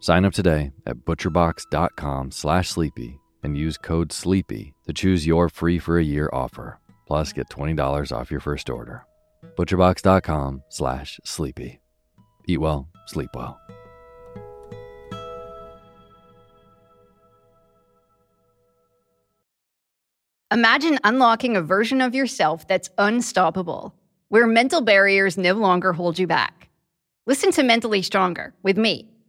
Sign up today at butcherbox.com slash sleepy and use code SLEEPY to choose your free for a year offer. Plus, get $20 off your first order. Butcherbox.com slash sleepy. Eat well, sleep well. Imagine unlocking a version of yourself that's unstoppable, where mental barriers no longer hold you back. Listen to Mentally Stronger with me,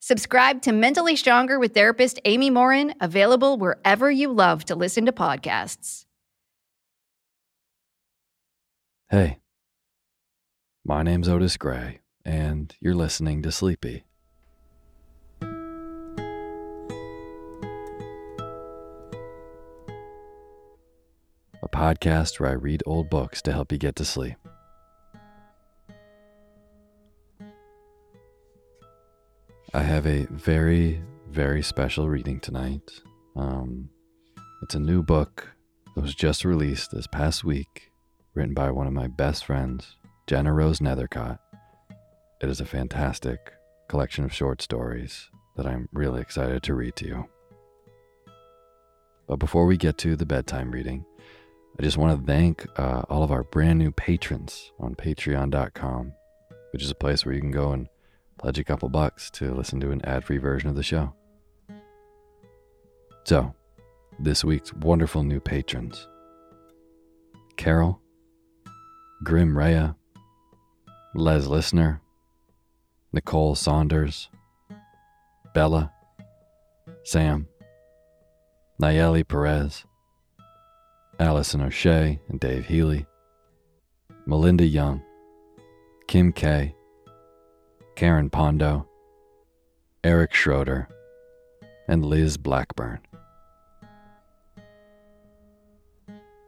Subscribe to Mentally Stronger with therapist Amy Morin, available wherever you love to listen to podcasts. Hey, my name's Otis Gray, and you're listening to Sleepy. A podcast where I read old books to help you get to sleep. I have a very, very special reading tonight. Um, it's a new book that was just released this past week written by one of my best friends, GennaRose Nethercott. It is a fantastic collection of short stories that I'm really excited to read to you. But before we get to the bedtime reading, I just want to thank uh, all of our brand new patrons on patreon.com, which is a place where you can go and pledge a couple bucks to listen to an ad free version of the show. So, this week's wonderful new patrons Carol, Grim Rhea, Les Listener, Nicole Saunders, Bella, Sam, Nayeli Perez, Allison O'Shea and Dave Healy, Melinda Young, Kim K, Karen Pondo, Eric Schroeder, and Liz Blackburn.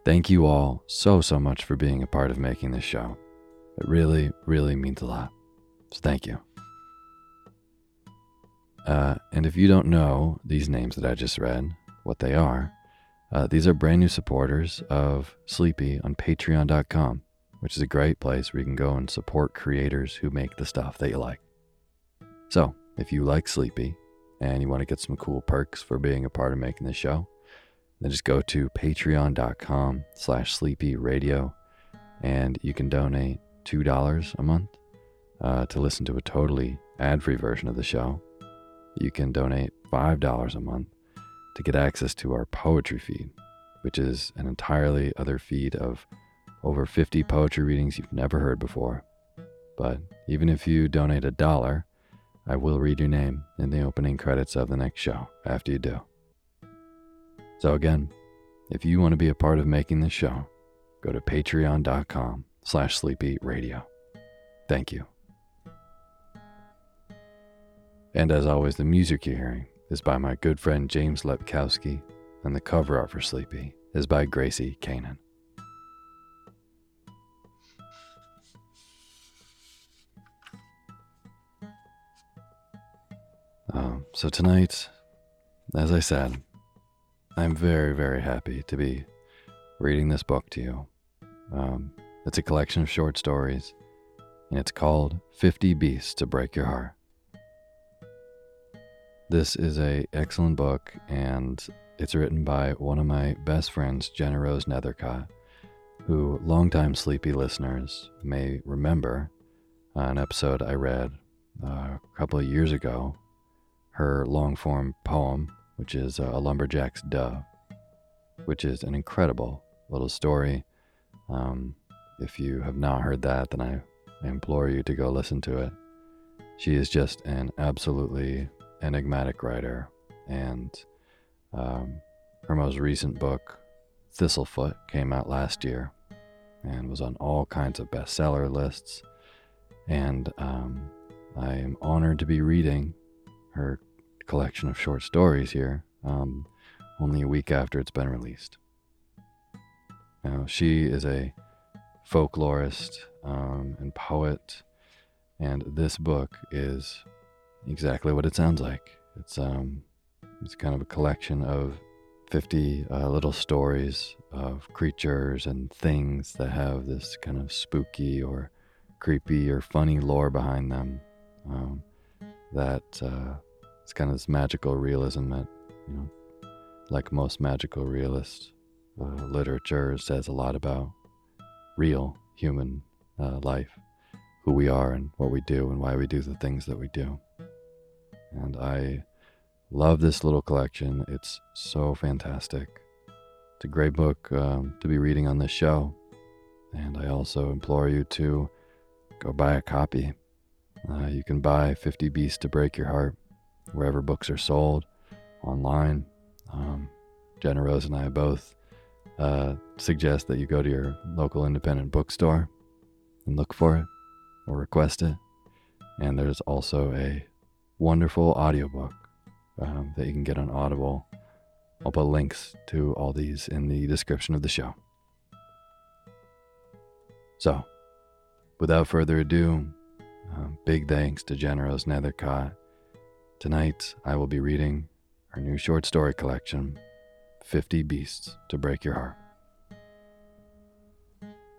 Thank you all so, so much for being a part of making this show. It really, really means a lot. So thank you. Uh, and if you don't know these names that I just read, what they are, uh, these are brand new supporters of Sleepy on patreon.com, which is a great place where you can go and support creators who make the stuff that you like. So, if you like Sleepy and you want to get some cool perks for being a part of making the show, then just go to patreon.com slash sleepy radio and you can donate $2 a month uh, to listen to a totally ad free version of the show, you can donate $5 a month to get access to our poetry feed, which is an entirely other feed of over 50 mm. poetry readings you've never heard before. But even if you donate a dollar, I will read your name in the opening credits of the next show after you do. So again, if you want to be a part of making this show, go to patreon.com slash sleepyradio. Thank you. And as always, the music you're hearing is by my good friend James Lepkowski, and the cover art for Sleepy is by Gracie Kanan. So tonight, as I said, I'm very, very happy to be reading this book to you. Um, it's a collection of short stories, and it's called 50 Beasts to Break Your Heart. This is a excellent book, and it's written by one of my best friends, GennaRose Nethercott, who longtime Sleepy listeners may remember an episode I read uh, a couple of years ago, her long form poem, which is A Lumberjack's Dove, which is an incredible little story. Um, if you have not heard that, then I, I implore you to go listen to it. She is just an absolutely enigmatic writer, and um, her most recent book, Thistlefoot, came out last year and was on all kinds of bestseller lists. And um, I am honored to be reading her collection of short stories here, um, only a week after it's been released. Now, she is a folklorist um, and poet, and this book is exactly what it sounds like. It's um, it's kind of a collection of 50 uh, little stories of creatures and things that have this kind of spooky or creepy or funny lore behind them. Um, that uh, it's kind of this magical realism that, you know, like most magical realist uh, literature, says a lot about real human uh, life, who we are and what we do and why we do the things that we do. And I love this little collection. It's so fantastic. It's a great book um, to be reading on this show. And I also implore you to go buy a copy. Uh, you can buy 50 Beasts to Break Your Heart wherever books are sold, online. Um, GennaRose and I both uh, suggest that you go to your local independent bookstore and look for it or request it. And there's also a wonderful audiobook um, that you can get on Audible. I'll put links to all these in the description of the show. So, without further ado, um, big thanks to GennaRose Nethercott. Tonight, I will be reading her new short story collection, 50 Beasts to Break Your Heart.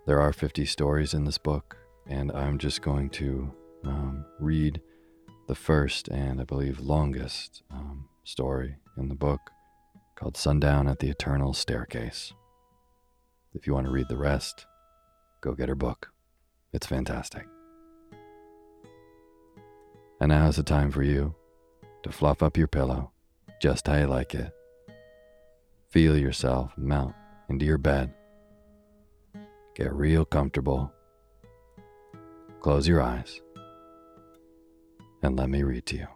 There are 50 stories in this book, and I'm just going to um, read the first and I believe longest um, story in the book called Sundown at the Eternal Staircase. If you want to read the rest, go get her book. It's fantastic. And now is the time for you to fluff up your pillow just how you like it. Feel yourself mount into your bed. Get real comfortable. Close your eyes and let me read to you.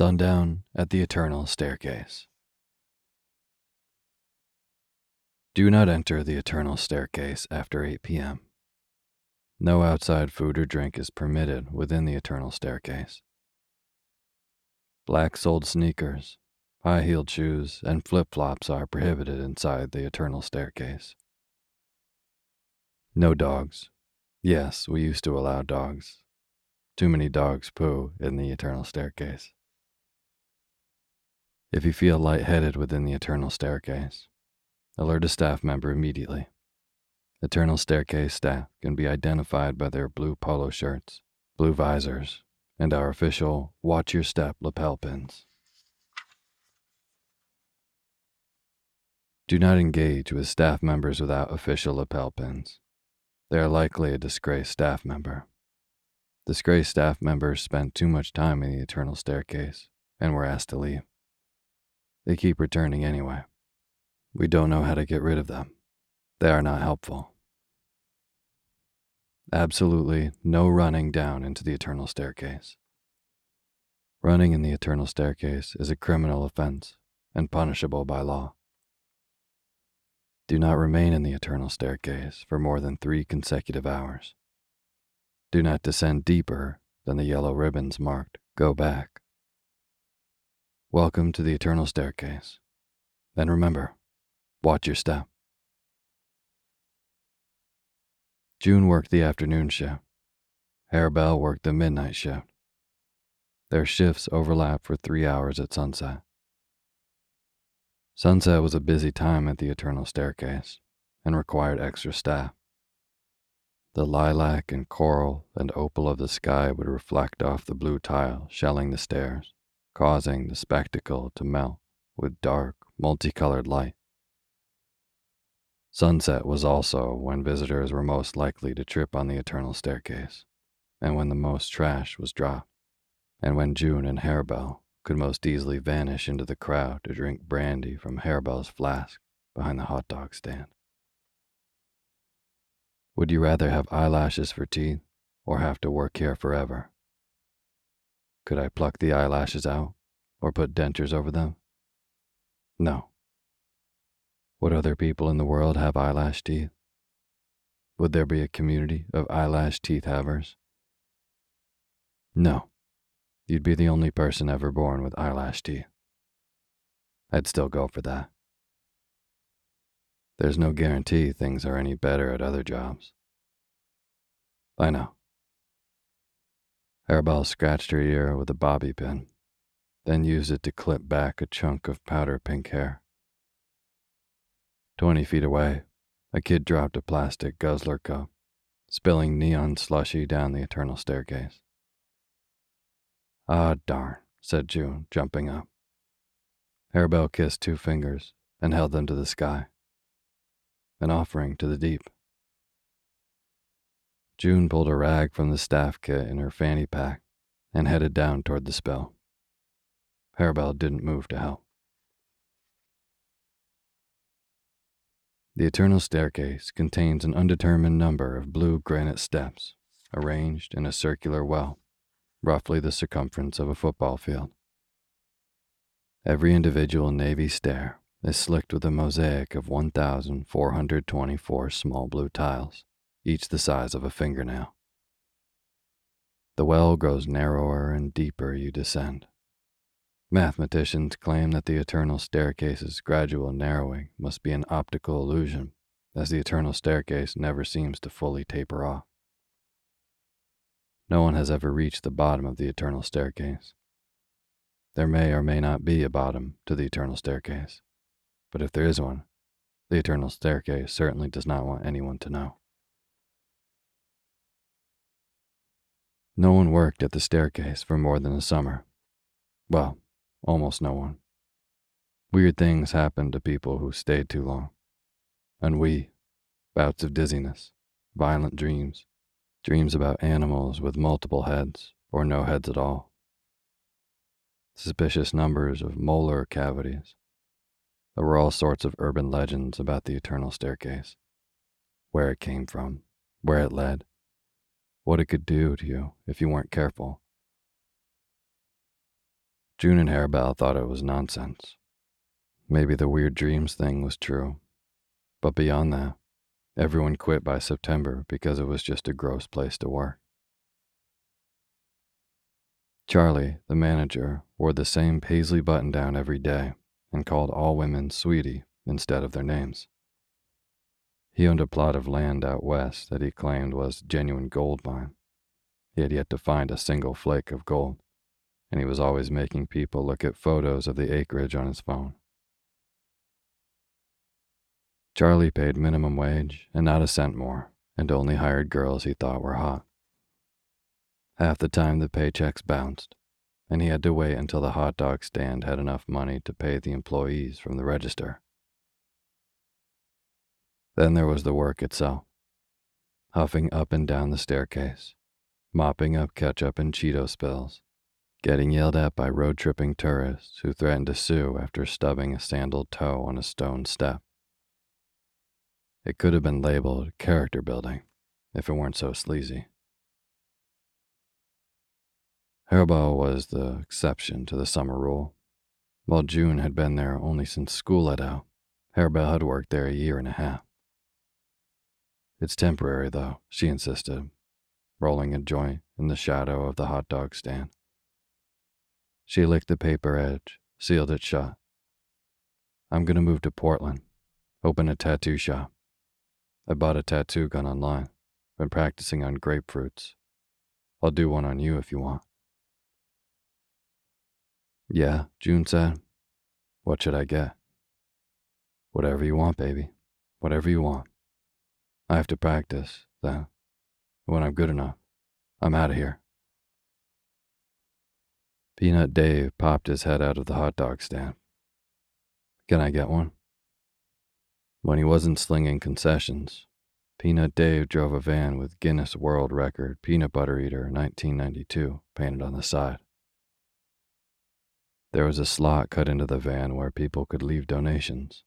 Sundown at the Eternal Staircase. Do not enter the Eternal Staircase after 8 p.m. No outside food or drink is permitted within the eternal staircase. Black soled sneakers, high heeled shoes, and flip flops are prohibited inside the eternal staircase. No dogs. Yes, we used to allow dogs. Too many dogs poo in the eternal staircase. If you feel lightheaded within the eternal staircase, alert a staff member immediately. Eternal Staircase staff can be identified by their blue polo shirts, blue visors, and our official Watch Your Step lapel pins. Do not engage with staff members without official lapel pins. They are likely a disgraced staff member. Disgraced staff members spent too much time in the eternal staircase and were asked to leave. They keep returning anyway. We don't know how to get rid of them. They are not helpful. Absolutely no running down into the eternal staircase. Running in the eternal staircase is a criminal offense and punishable by law. Do not remain in the eternal staircase for more than three consecutive hours. Do not descend deeper than the yellow ribbons marked Go Back. Welcome to the eternal staircase. And remember, watch your step. June worked the afternoon shift. Harebell worked the midnight shift. Their shifts overlapped for three hours at sunset. Sunset was a busy time at the Eternal Staircase and required extra staff. The lilac and coral and opal of the sky would reflect off the blue tile shelling the stairs, causing the spectacle to melt with dark, multicolored light. Sunset was also when visitors were most likely to trip on the Eternal Staircase, and when the most trash was dropped, and when June and Harebell could most easily vanish into the crowd to drink brandy from Harebell's flask behind the hot dog stand. Would you rather have eyelashes for teeth or have to work here forever? Could I pluck the eyelashes out or put dentures over them? No. Would other people in the world have eyelash teeth? Would there be a community of eyelash teeth havers? No. You'd be the only person ever born with eyelash teeth. I'd still go for that. There's no guarantee things are any better at other jobs. I know. Harebell scratched her ear with a bobby pin, then used it to clip back a chunk of powder pink hair. Twenty feet away, a kid dropped a plastic guzzler cup, spilling neon slushy down the eternal staircase. Ah, darn, said June, jumping up. Harebell kissed two fingers and held them to the sky, an offering to the deep. June pulled a rag from the staff kit in her fanny pack and headed down toward the spill. Harebell didn't move to help. The eternal staircase contains an undetermined number of blue granite steps arranged in a circular well roughly the circumference of a football field. Every individual Navy stair is slicked with a mosaic of 1,424 small blue tiles, each the size of a fingernail. The well grows narrower and deeper you descend. Mathematicians claim that the eternal staircase's gradual narrowing must be an optical illusion, as the eternal staircase never seems to fully taper off. No one has ever reached the bottom of the eternal staircase. There may or may not be a bottom to the eternal staircase, but if there is one, the eternal staircase certainly does not want anyone to know. No one worked at the staircase for more than a summer. Well, almost no one. Weird things happened to people who stayed too long. Ennui, bouts of dizziness, violent dreams, dreams about animals with multiple heads or no heads at all, suspicious numbers of molar cavities. There were all sorts of urban legends about the eternal staircase where it came from, where it led, what it could do to you if you weren't careful. June and Harebell thought it was nonsense. Maybe the weird dreams thing was true, but beyond that, Everyone quit by September because it was just a gross place to work. Charlie, the manager, wore the same paisley button down every day and called all women sweetie instead of their names. He owned a plot of land out west that he claimed was genuine gold mine. He had yet to find a single flake of gold, and he was always making people look at photos of the acreage on his phone. Charlie paid minimum wage and not a cent more, and only hired girls he thought were hot. Half the time the paychecks bounced, and he had to wait until the hot dog stand had enough money to pay the employees from the register. Then there was the work itself, huffing up and down the staircase, mopping up ketchup and Cheeto spills, getting yelled at by road tripping tourists who threatened to sue after stubbing a sandaled toe on a stone step. It could have been labeled character building if it weren't so sleazy. Harebell was the exception to the summer rule. While June had been there only since school let out, Harebell had worked there a year and a half. It's temporary, though, she insisted, rolling a joint in the shadow of the hot dog stand. She licked the paper edge, sealed it shut. I'm going to move to Portland, open a tattoo shop. I bought a tattoo gun online, been practicing on grapefruits. I'll do one on you if you want. Yeah, June said. What should I get? Whatever you want, baby. Whatever you want. I have to practice, then. When I'm good enough, I'm out of here. Peanut Dave popped his head out of the hot dog stand. Can I get one? When he wasn't slinging concessions, Peanut Dave drove a van with Guinness World Record Peanut Butter Eater 1992 painted on the side. There was a slot cut into the van where people could leave donations.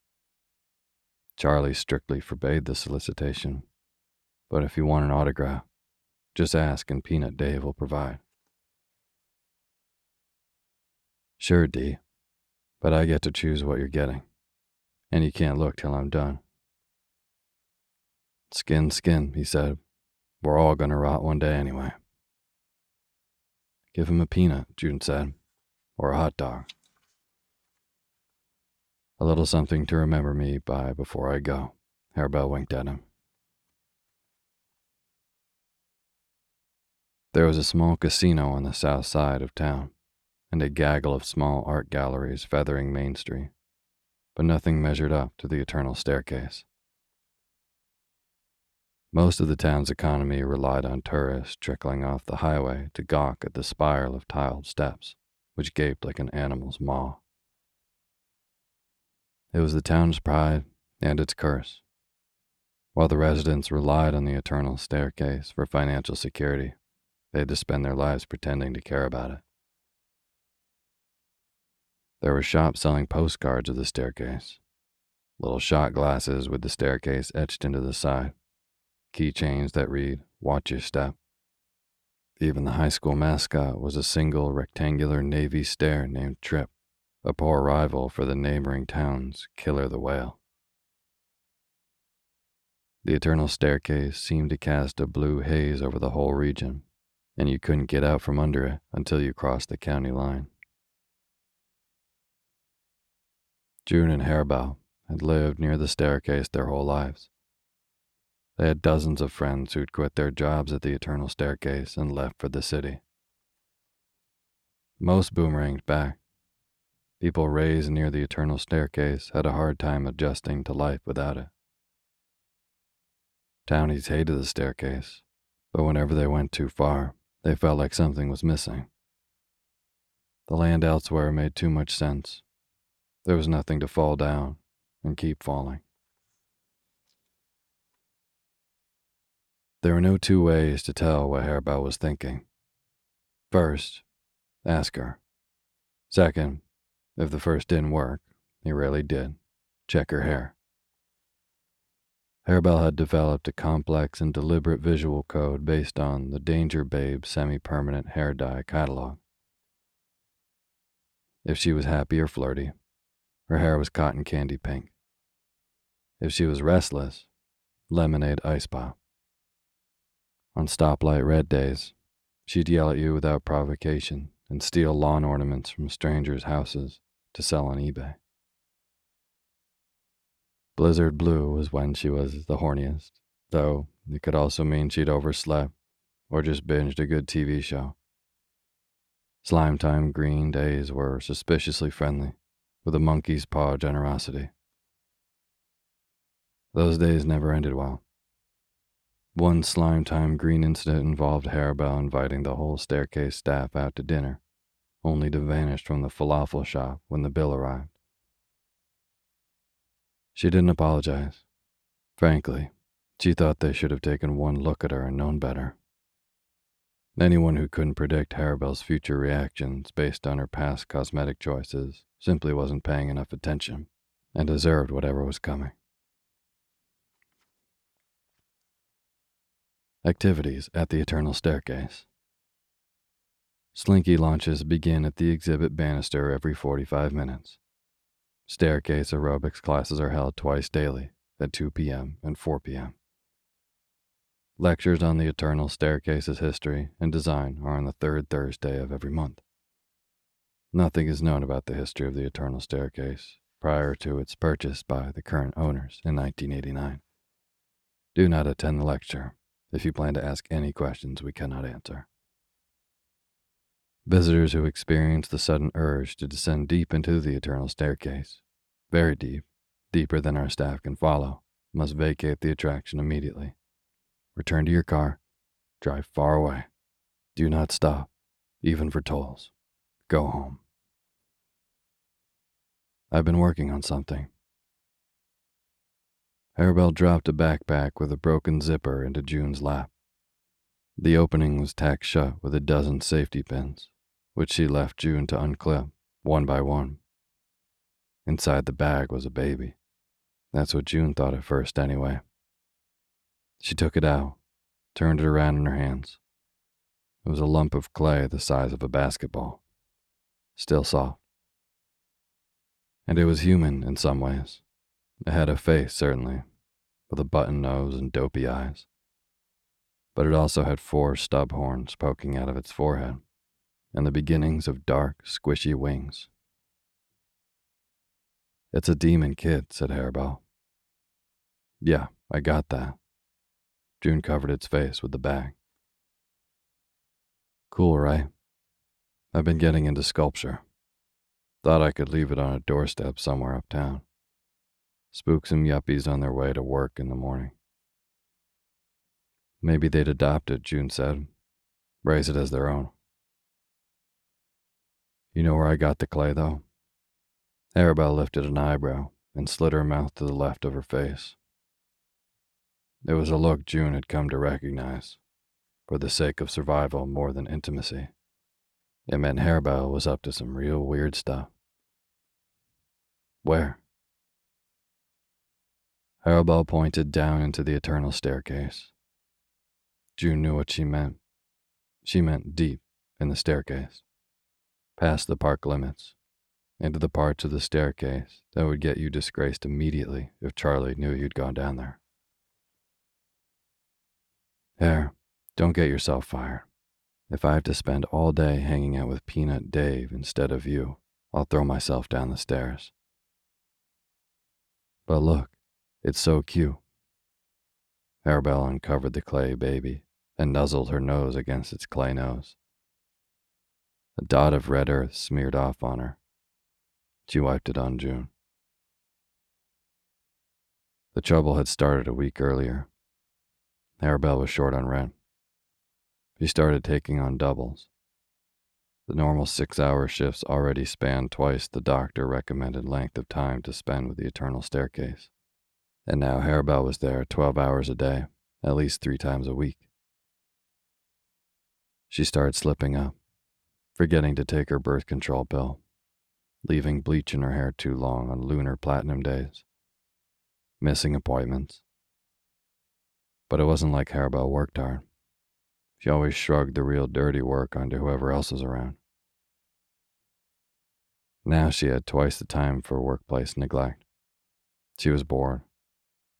Charlie strictly forbade the solicitation, but if you want an autograph, just ask and Peanut Dave will provide. Sure, D, but I get to choose what you're getting, and you can't look till I'm done. Skin, skin, he said. We're all gonna rot one day anyway. Give him a peanut, June said, or a hot dog. A little something to remember me by before I go. Harebell winked at him. There was a small casino on the south side of town, and a gaggle of small art galleries feathering Main Street, but nothing measured up to the eternal staircase. Most of the town's economy relied on tourists trickling off the highway to gawk at the spiral of tiled steps, which gaped like an animal's maw. It was the town's pride and its curse. While the residents relied on the eternal staircase for financial security, they had to spend their lives pretending to care about it. There were shops selling postcards of the staircase, little shot glasses with the staircase etched into the side, keychains that read, Watch your step. Even the high school mascot was a single rectangular navy stair named Trip a poor rival for the neighboring town's Killer the Whale. The eternal staircase seemed to cast a blue haze over the whole region, and you couldn't get out from under it until you crossed the county line. June and Harebell had lived near the staircase their whole lives. They had dozens of friends who'd quit their jobs at the eternal staircase and left for the city. Most boomeranged back, People raised near the eternal staircase had a hard time adjusting to life without it. Townies hated the staircase, but whenever they went too far, they felt like something was missing. The land elsewhere made too much sense. There was nothing to fall down and keep falling. There were no two ways to tell what Harebell was thinking. First, ask her. Second, if the first didn't work, he rarely did, check her hair. Harebell had developed a complex and deliberate visual code based on the Danger Babe semi permanent hair dye catalog. If she was happy or flirty, her hair was cotton candy pink. If she was restless, lemonade ice pop. On stoplight red days, she'd yell at you without provocation and steal lawn ornaments from strangers' houses to sell on eBay. Blizzard Blue was when she was the horniest, though it could also mean she'd overslept or just binged a good TV show. Slime Time Green days were suspiciously friendly, with a monkey's paw generosity. Those days never ended well. One slime time green incident involved Harebell inviting the whole staircase staff out to dinner, only to vanish from the falafel shop when the bill arrived. She didn't apologize. Frankly, she thought they should have taken one look at her and known better. Anyone who couldn't predict Harebell's future reactions based on her past cosmetic choices simply wasn't paying enough attention and deserved whatever was coming. Activities at the Eternal Staircase. Slinky launches begin at the exhibit banister every 45 minutes. Staircase aerobics classes are held twice daily at 2 p.m. and 4 p.m. Lectures on the Eternal Staircase's history and design are on the third Thursday of every month. Nothing is known about the history of the Eternal Staircase prior to its purchase by the current owners in 1989. Do not attend the lecture if you plan to ask any questions we cannot answer. Visitors who experience the sudden urge to descend deep into the Eternal Staircase, very deep, deeper than our staff can follow, must vacate the attraction immediately. Return to your car. Drive far away. Do not stop, even for tolls. Go home. I've been working on something. Harebell dropped a backpack with a broken zipper into June's lap. The opening was tacked shut with a dozen safety pins, which she left June to unclip, one by one. Inside the bag was a baby. That's what June thought at first, anyway. She took it out, turned it around in her hands. It was a lump of clay the size of a basketball, still soft. And it was human in some ways. It had a face, certainly, with a button nose and dopey eyes. But it also had four stub horns poking out of its forehead, and the beginnings of dark, squishy wings. It's a demon kid, said Harebell. Yeah, I got that. June covered its face with the bag. Cool, right? I've been getting into sculpture. Thought I could leave it on a doorstep somewhere uptown. Spook some yuppies on their way to work in the morning. Maybe they'd adopt it, June said. Raise it as their own. You know where I got the clay, though? Harebell lifted an eyebrow and slid her mouth to the left of her face. It was a look June had come to recognize, for the sake of survival more than intimacy. It meant Harebell was up to some real weird stuff. Where? Harebell pointed down into the eternal staircase. June knew what she meant. She meant deep in the staircase, past the park limits, into the parts of the staircase that would get you disgraced immediately if Charlie knew you'd gone down there. There, don't get yourself fired. If I have to spend all day hanging out with Peanut Dave instead of you, I'll throw myself down the stairs. But look, it's so cute. Harebell uncovered the clay baby and nuzzled her nose against its clay nose. A dot of red earth smeared off on her. She wiped it on June. The trouble had started a week earlier. Harebell was short on rent. He started taking on doubles. The normal six hour shifts already spanned twice the doctor recommended length of time to spend with the eternal staircase. And now Harebell was there 12 hours a day, at least three times a week. She started slipping up, forgetting to take her birth control pill, leaving bleach in her hair too long on lunar platinum days, missing appointments, but it wasn't like Harebell worked hard. She always shrugged the real dirty work onto whoever else was around. Now she had twice the time for workplace neglect. She was bored.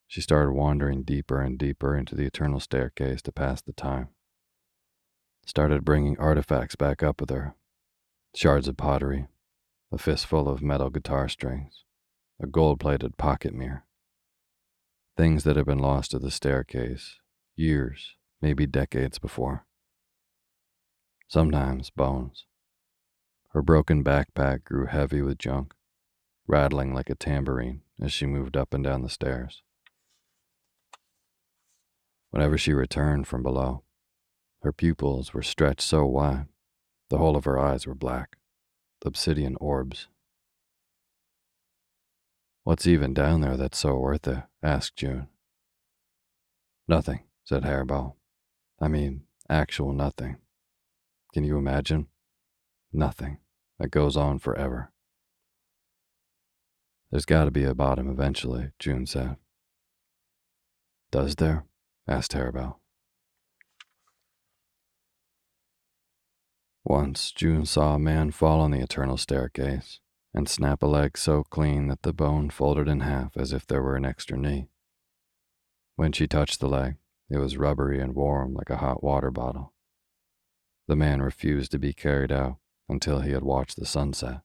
She started wandering deeper and deeper into the eternal staircase to pass the time. Started bringing artifacts back up with her shards of pottery, a fistful of metal guitar strings, a gold plated pocket mirror, things that had been lost to the staircase years, maybe decades before. Sometimes bones. Her broken backpack grew heavy with junk, rattling like a tambourine as she moved up and down the stairs. Whenever she returned from below, her pupils were stretched so wide, the whole of her eyes were black, obsidian orbs. What's even down there that's so worth it? asked June. Nothing, said Harebell. I mean, actual nothing. Can you imagine? Nothing that goes on forever. There's got to be a bottom eventually, June said. Does there? asked Harebell. Once June saw a man fall on the eternal staircase and snap a leg so clean that the bone folded in half as if there were an extra knee. When she touched the leg, it was rubbery and warm like a hot water bottle. The man refused to be carried out until he had watched the sunset.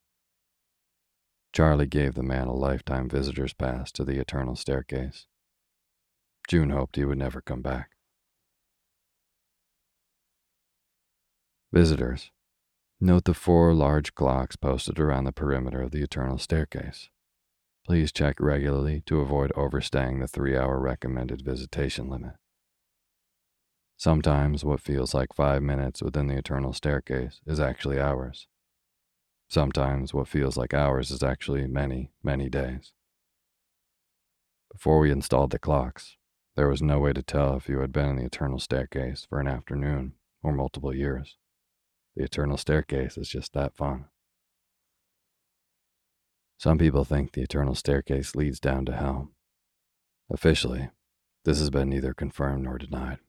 Charlie gave the man a lifetime visitor's pass to the eternal staircase. June hoped he would never come back. Visitors, note the four large clocks posted around the perimeter of the eternal staircase. Please check regularly to avoid overstaying the three hour recommended visitation limit. Sometimes what feels like five minutes within the eternal staircase is actually hours. Sometimes what feels like hours is actually many, many days. Before we installed the clocks, there was no way to tell if you had been in the eternal staircase for an afternoon or multiple years. The eternal staircase is just that fun. Some people think the eternal staircase leads down to hell. Officially, this has been neither confirmed nor denied.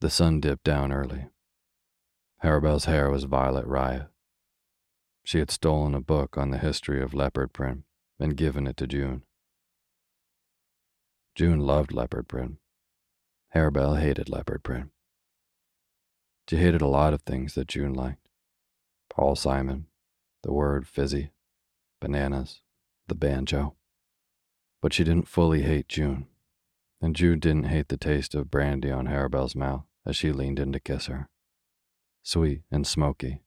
The sun dipped down early. Harebell's hair was violet riot. She had stolen a book on the history of leopard print and given it to June. June loved leopard print Harebell hated leopard print. She hated a lot of things that June liked Paul Simon, the word fizzy, bananas, the banjo. But she didn't fully hate June, and June didn't hate the taste of brandy on Harebell's mouth as she leaned in to kiss her. Sweet and smoky.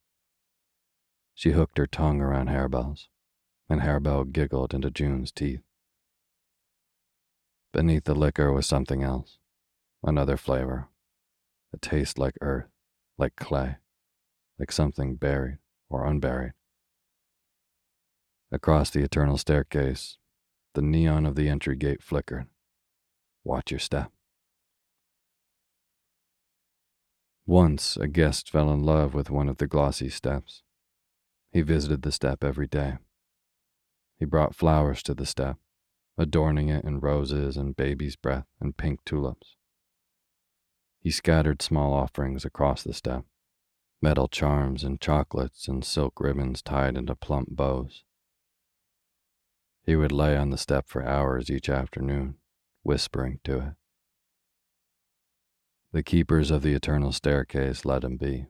She hooked her tongue around Harebell's, and Harebell giggled into June's teeth. Beneath the liquor was something else Another flavor. A taste like earth, like clay, like something buried or unburied. Across the eternal staircase, the neon of the entry gate flickered. Watch your step. Once, a guest fell in love with one of the glossy steps. He visited the step every day. He brought flowers to the step, adorning it in roses and baby's breath and pink tulips. He scattered small offerings across the step metal charms and chocolates and silk ribbons tied into plump bows. He would lay on the step for hours each afternoon, whispering to it. The keepers of the eternal staircase let him be.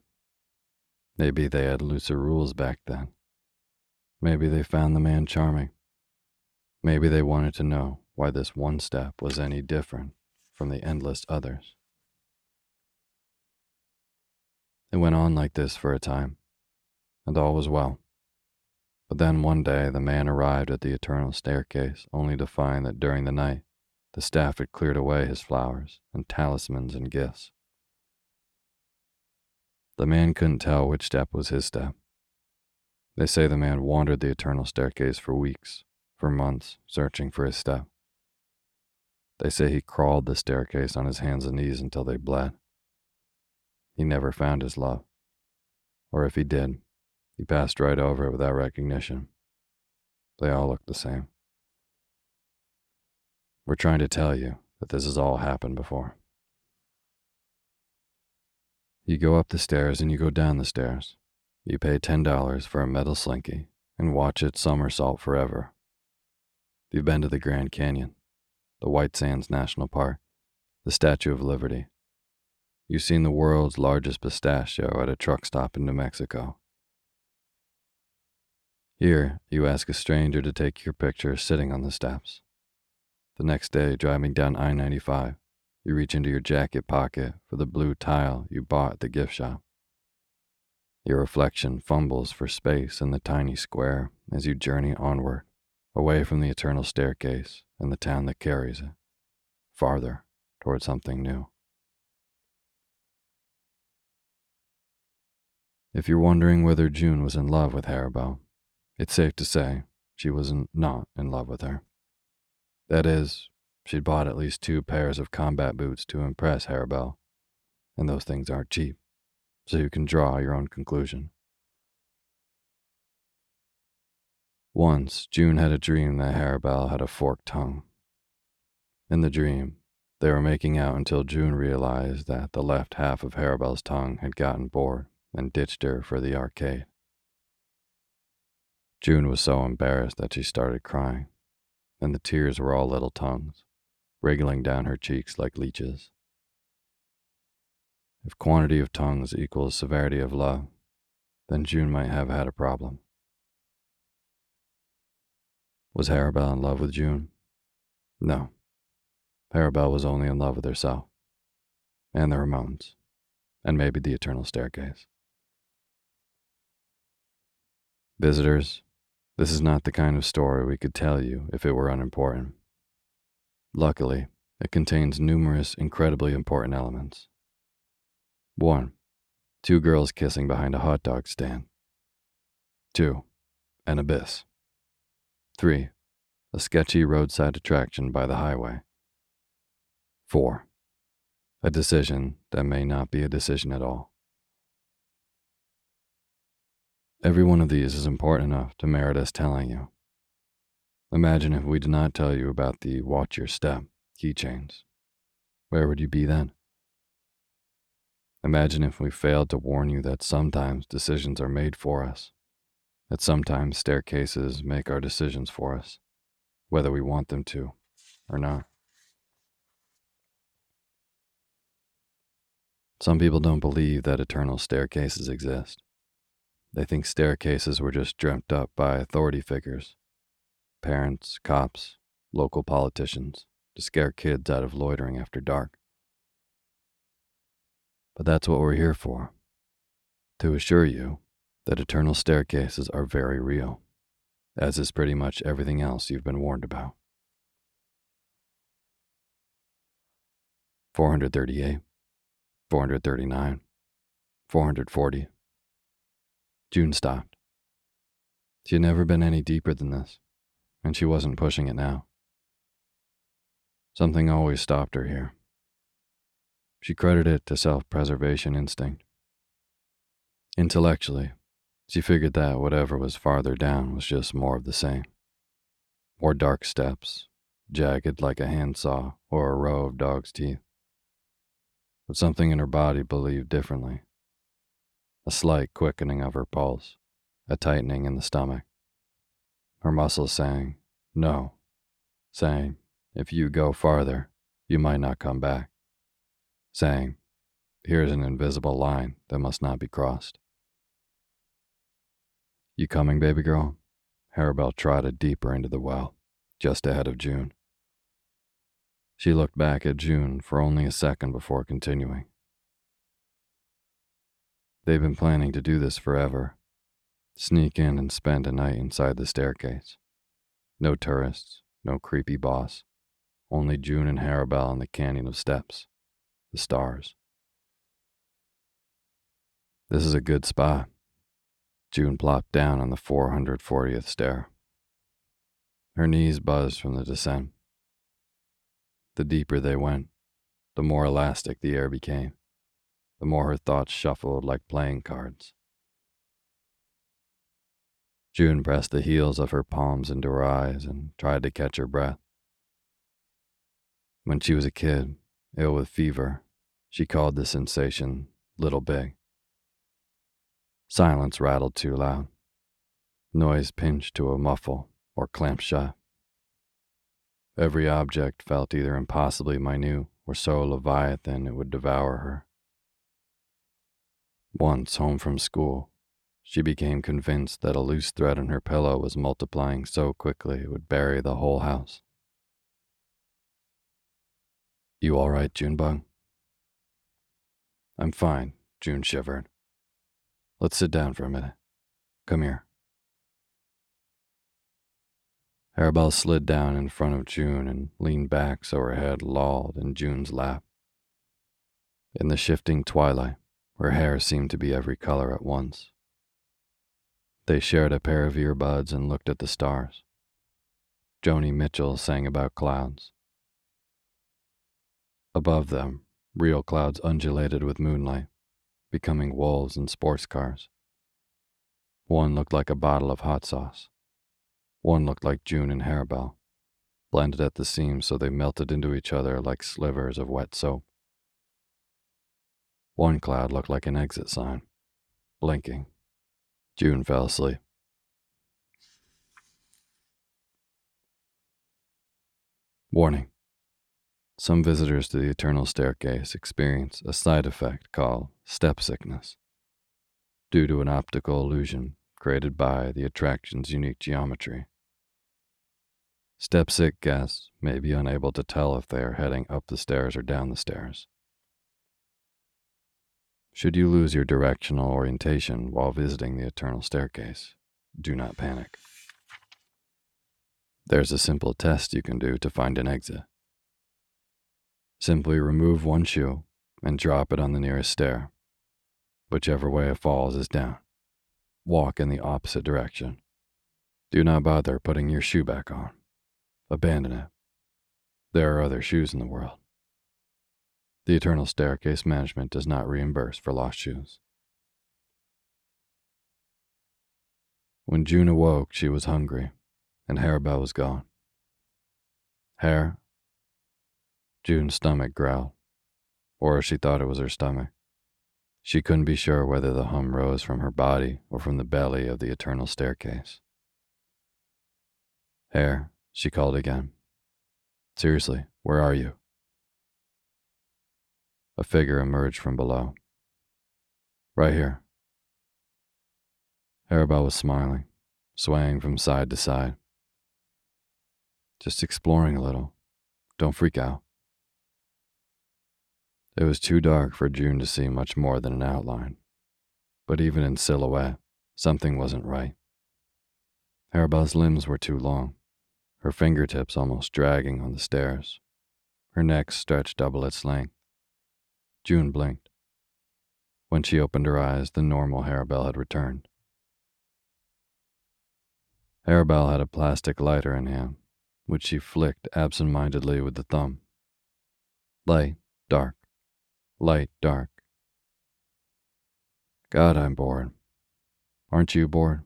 Maybe they had looser rules back then. Maybe they found the man charming. Maybe they wanted to know why this one step was any different from the endless others. It went on like this for a time, and all was well. But then one day the man arrived at the eternal staircase only to find that during the night the staff had cleared away his flowers and talismans and gifts. The man couldn't tell which step was his step. They say the man wandered the eternal staircase for weeks, for months, searching for his step. They say he crawled the staircase on his hands and knees until they bled. He never found his love. Or if he did, he passed right over it without recognition. They all looked the same. We're trying to tell you that this has all happened before. You go up the stairs and you go down the stairs. You pay $10 for a metal slinky and watch it somersault forever. You've been to the Grand Canyon, the White Sands National Park, the Statue of Liberty, You've seen the world's largest pistachio at a truck stop in New Mexico. Here, you ask a stranger to take your picture sitting on the steps. The next day, driving down I 95, you reach into your jacket pocket for the blue tile you bought at the gift shop. Your reflection fumbles for space in the tiny square as you journey onward, away from the eternal staircase and the town that carries it, farther toward something new. If you're wondering whether June was in love with Harebell, it's safe to say she was not in love with her. That is, she'd bought at least two pairs of combat boots to impress Harebell, and those things aren't cheap, so you can draw your own conclusion. Once, June had a dream that Harebell had a forked tongue. In the dream, they were making out until June realized that the left half of Harebell's tongue had gotten bored and ditched her for the arcade. June was so embarrassed that she started crying, and the tears were all little tongues, wriggling down her cheeks like leeches. If quantity of tongues equals severity of love, then June might have had a problem. Was Harebell in love with June? No. Harebell was only in love with herself, and the Ramones, and maybe the eternal staircase. Visitors, this is not the kind of story we could tell you if it were unimportant. Luckily, it contains numerous incredibly important elements. 1. Two girls kissing behind a hot dog stand. 2. An abyss. 3. A sketchy roadside attraction by the highway. 4. A decision that may not be a decision at all. Every one of these is important enough to merit us telling you. Imagine if we did not tell you about the watch your step keychains. Where would you be then? Imagine if we failed to warn you that sometimes decisions are made for us that sometimes staircases make our decisions for us, whether we want them to or not. Some people don't believe that eternal staircases exist. They think staircases were just dreamt up by authority figures parents, cops, local politicians to scare kids out of loitering after dark. But that's what we're here for to assure you that eternal staircases are very real, as is pretty much everything else you've been warned about. 438, 439, 440. June stopped. She had never been any deeper than this, and she wasn't pushing it now. Something always stopped her here. She credited it to self preservation instinct. Intellectually, she figured that whatever was farther down was just more of the same. More dark steps, jagged like a handsaw or a row of dog's teeth. But something in her body believed differently. A slight quickening of her pulse, a tightening in the stomach. Her muscles saying, No, saying, If you go farther, you might not come back. Saying, Here's an invisible line that must not be crossed. You coming, baby girl? Harebell trotted deeper into the well, just ahead of June. She looked back at June for only a second before continuing. They've been planning to do this forever. Sneak in and spend a night inside the staircase. No tourists, no creepy boss. Only June and Harebell on the canyon of steps. The stars. This is a good spot. June plopped down on the 440th stair. Her knees buzzed from the descent. The deeper they went, the more elastic the air became, the more her thoughts shuffled like playing cards. June pressed the heels of her palms into her eyes and tried to catch her breath. When she was a kid, ill with fever, she called the sensation Little Big. Silence rattled too loud. Noise pinched to a muffle or clamped shut. Every object felt either impossibly minute or so leviathan it would devour her. Once home from school, she became convinced that a loose thread in her pillow was multiplying so quickly it would bury the whole house. You all right, Junebug? I'm fine, June shivered. Let's sit down for a minute. Come here. Harebell slid down in front of June and leaned back so her head lolled in June's lap. In the shifting twilight, her hair seemed to be every color at once. They shared a pair of earbuds and looked at the stars. Joni Mitchell sang about clouds. Above them, real clouds undulated with moonlight, becoming wolves and sports cars. One looked like a bottle of hot sauce. One looked like June and Harebell, blended at the seams so they melted into each other like slivers of wet soap. One cloud looked like an exit sign, blinking. June fell asleep. Warning. Some visitors to the eternal staircase experience a side effect called step sickness due to an optical illusion created by the attraction's unique geometry. Step sick guests may be unable to tell if they are heading up the stairs or down the stairs. Should you lose your directional orientation while visiting the eternal staircase, do not panic. There's a simple test you can do to find an exit. Simply remove one shoe and drop it on the nearest stair. Whichever way it falls is down. Walk in the opposite direction. Do not bother putting your shoe back on. Abandon it. There are other shoes in the world. The Eternal Staircase Management does not reimburse for lost shoes. When June awoke, she was hungry, and Harebell was gone. Hair? June's stomach growled, or she thought it was her stomach. She couldn't be sure whether the hum rose from her body or from the belly of the eternal staircase. Hair, she called again. Seriously, where are you? A figure emerged from below. Right here. Harebell was smiling, swaying from side to side. Just exploring a little. Don't freak out. It was too dark for June to see much more than an outline, but even in silhouette, something wasn't right. Harebell's limbs were too long, her fingertips almost dragging on the stairs. Her neck stretched double its length. June blinked. When she opened her eyes, the normal Harebell had returned. Harebell had a plastic lighter in hand, which she flicked absent mindedly with the thumb. Light, dark, light, dark. God, I'm bored. Aren't you bored?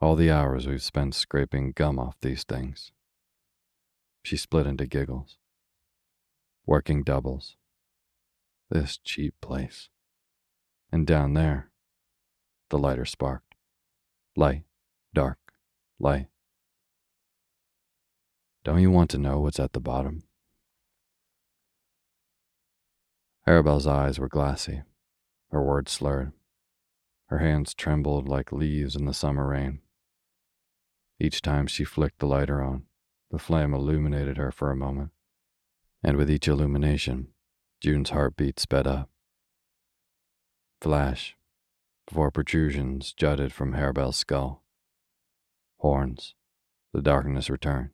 All the hours we've spent scraping gum off these things. She split into giggles. Working doubles. This cheap place. And down there, the lighter sparked. Light, dark, light. Don't you want to know what's at the bottom? Harebell's eyes were glassy, her words slurred. Her hands trembled like leaves in the summer rain. Each time she flicked the lighter on, the flame illuminated her for a moment, and with each illumination, June's heartbeat sped up. Flash, four protrusions jutted from Harebell's skull. Horns, the darkness returned.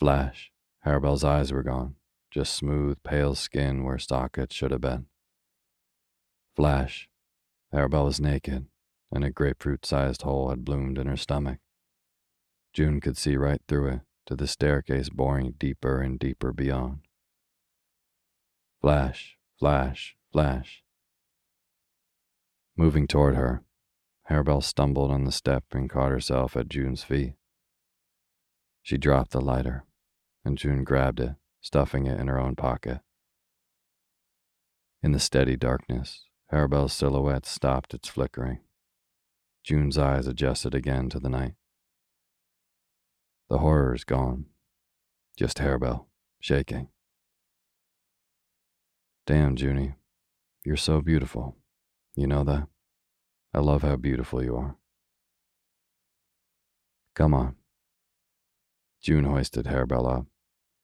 Flash, Harebell's eyes were gone, just smooth, pale skin where sockets should have been. Flash, Harebell was naked, and a grapefruit sized hole had bloomed in her stomach. June could see right through it to the staircase boring deeper and deeper beyond. Flash, flash, flash. Moving toward her, Harebell stumbled on the step and caught herself at June's feet. She dropped the lighter, and June grabbed it, stuffing it in her own pocket. In the steady darkness, Harebell's silhouette stopped its flickering. June's eyes adjusted again to the night. The horror is gone. Just Harebell, shaking. Damn, Junie, you're so beautiful. You know that? I love how beautiful you are. Come on. June hoisted Harebell up,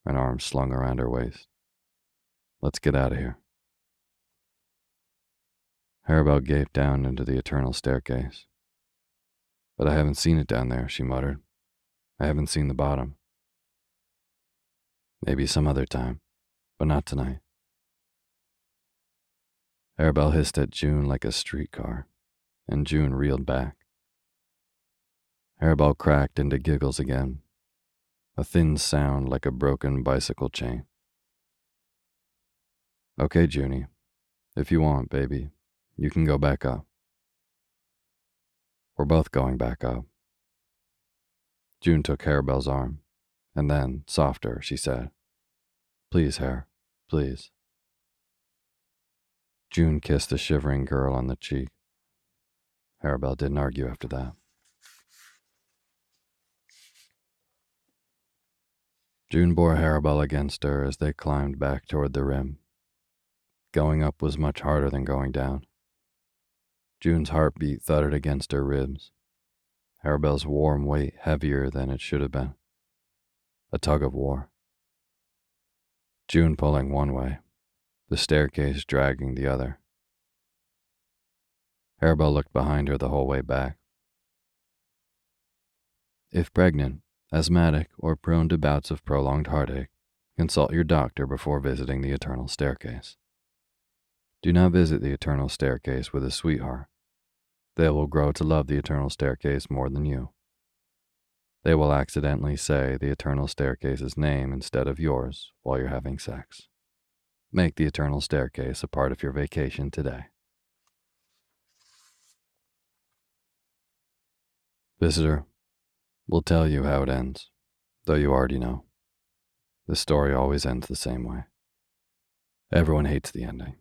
an arm slung around her waist. Let's get out of here. Harebell gaped down into the eternal staircase. But I haven't seen it down there, she muttered. I haven't seen the bottom. Maybe some other time, but not tonight. Harebell hissed at June like a streetcar, and June reeled back. Harebell cracked into giggles again, a thin sound like a broken bicycle chain. Okay, Junie, if you want, baby, you can go back up. We're both going back up. June took Harebell's arm, and then, softer, she said, Please, Hair, please. June kissed the shivering girl on the cheek. Harebell didn't argue after that. June bore Harebell against her as they climbed back toward the rim. Going up was much harder than going down. June's heartbeat thudded against her ribs. Harebell's warm weight heavier than it should have been. A tug of war. June pulling one way, the staircase dragging the other. Harebell looked behind her the whole way back. If pregnant, asthmatic, or prone to bouts of prolonged heartache, consult your doctor before visiting the eternal staircase. Do not visit the eternal staircase with a sweetheart. They will grow to love the eternal staircase more than you. They will accidentally say the eternal staircase's name instead of yours while you're having sex. Make the eternal staircase a part of your vacation today. Visitor, we'll tell you how it ends, though you already know. The story always ends the same way. Everyone hates the ending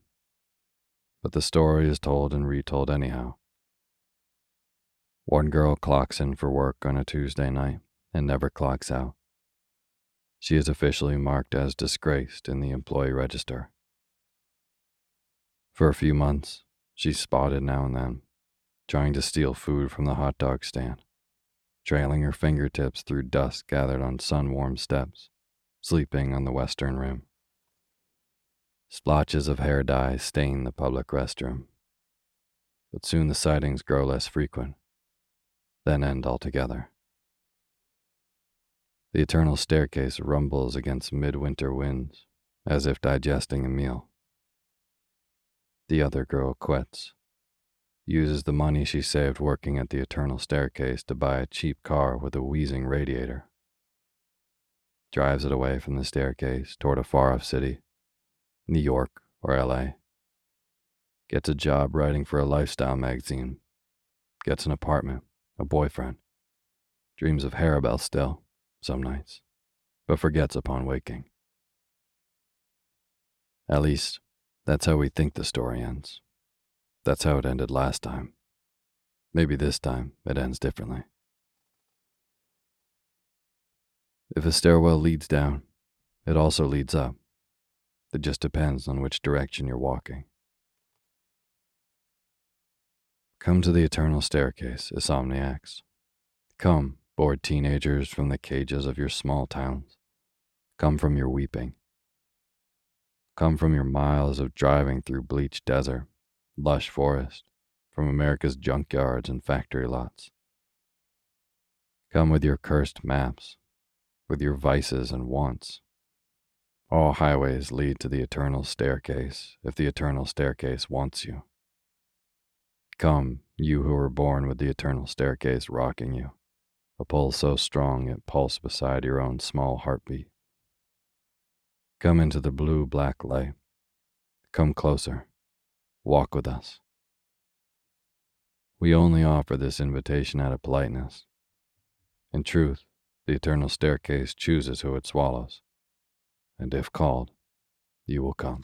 but the story is told and retold anyhow. One girl clocks in for work on a Tuesday night and never clocks out. She is officially marked as disgraced in the employee register. For a few months, she's spotted now and then, trying to steal food from the hot dog stand, trailing her fingertips through dust gathered on sun warmed steps, sleeping on the western rim. Splotches of hair dye stain the public restroom. But soon the sightings grow less frequent, then end altogether. The eternal staircase rumbles against midwinter winds, as if digesting a meal. The other girl quits, uses the money she saved working at the eternal staircase to buy a cheap car with a wheezing radiator, drives it away from the staircase toward a far off city New York, or LA. Gets a job writing for a lifestyle magazine. Gets an apartment, a boyfriend. Dreams of Harebell still, some nights, but forgets upon waking. At least, that's how we think the story ends. That's how it ended last time. Maybe this time it ends differently. If a stairwell leads down, it also leads up. It just depends on which direction you're walking. Come to the eternal staircase, insomniacs. Come, bored teenagers from the cages of your small towns. Come from your weeping. Come from your miles of driving through bleached desert, lush forest, from America's junkyards and factory lots. Come with your cursed maps, with your vices and wants, all highways lead to the eternal staircase if the eternal staircase wants you. Come, you who were born with the eternal staircase rocking you, a pull so strong it pulsed beside your own small heartbeat. Come into the blue black light. Come closer. Walk with us. We only offer this invitation out of politeness. In truth, the eternal staircase chooses who it swallows and if called, you will come.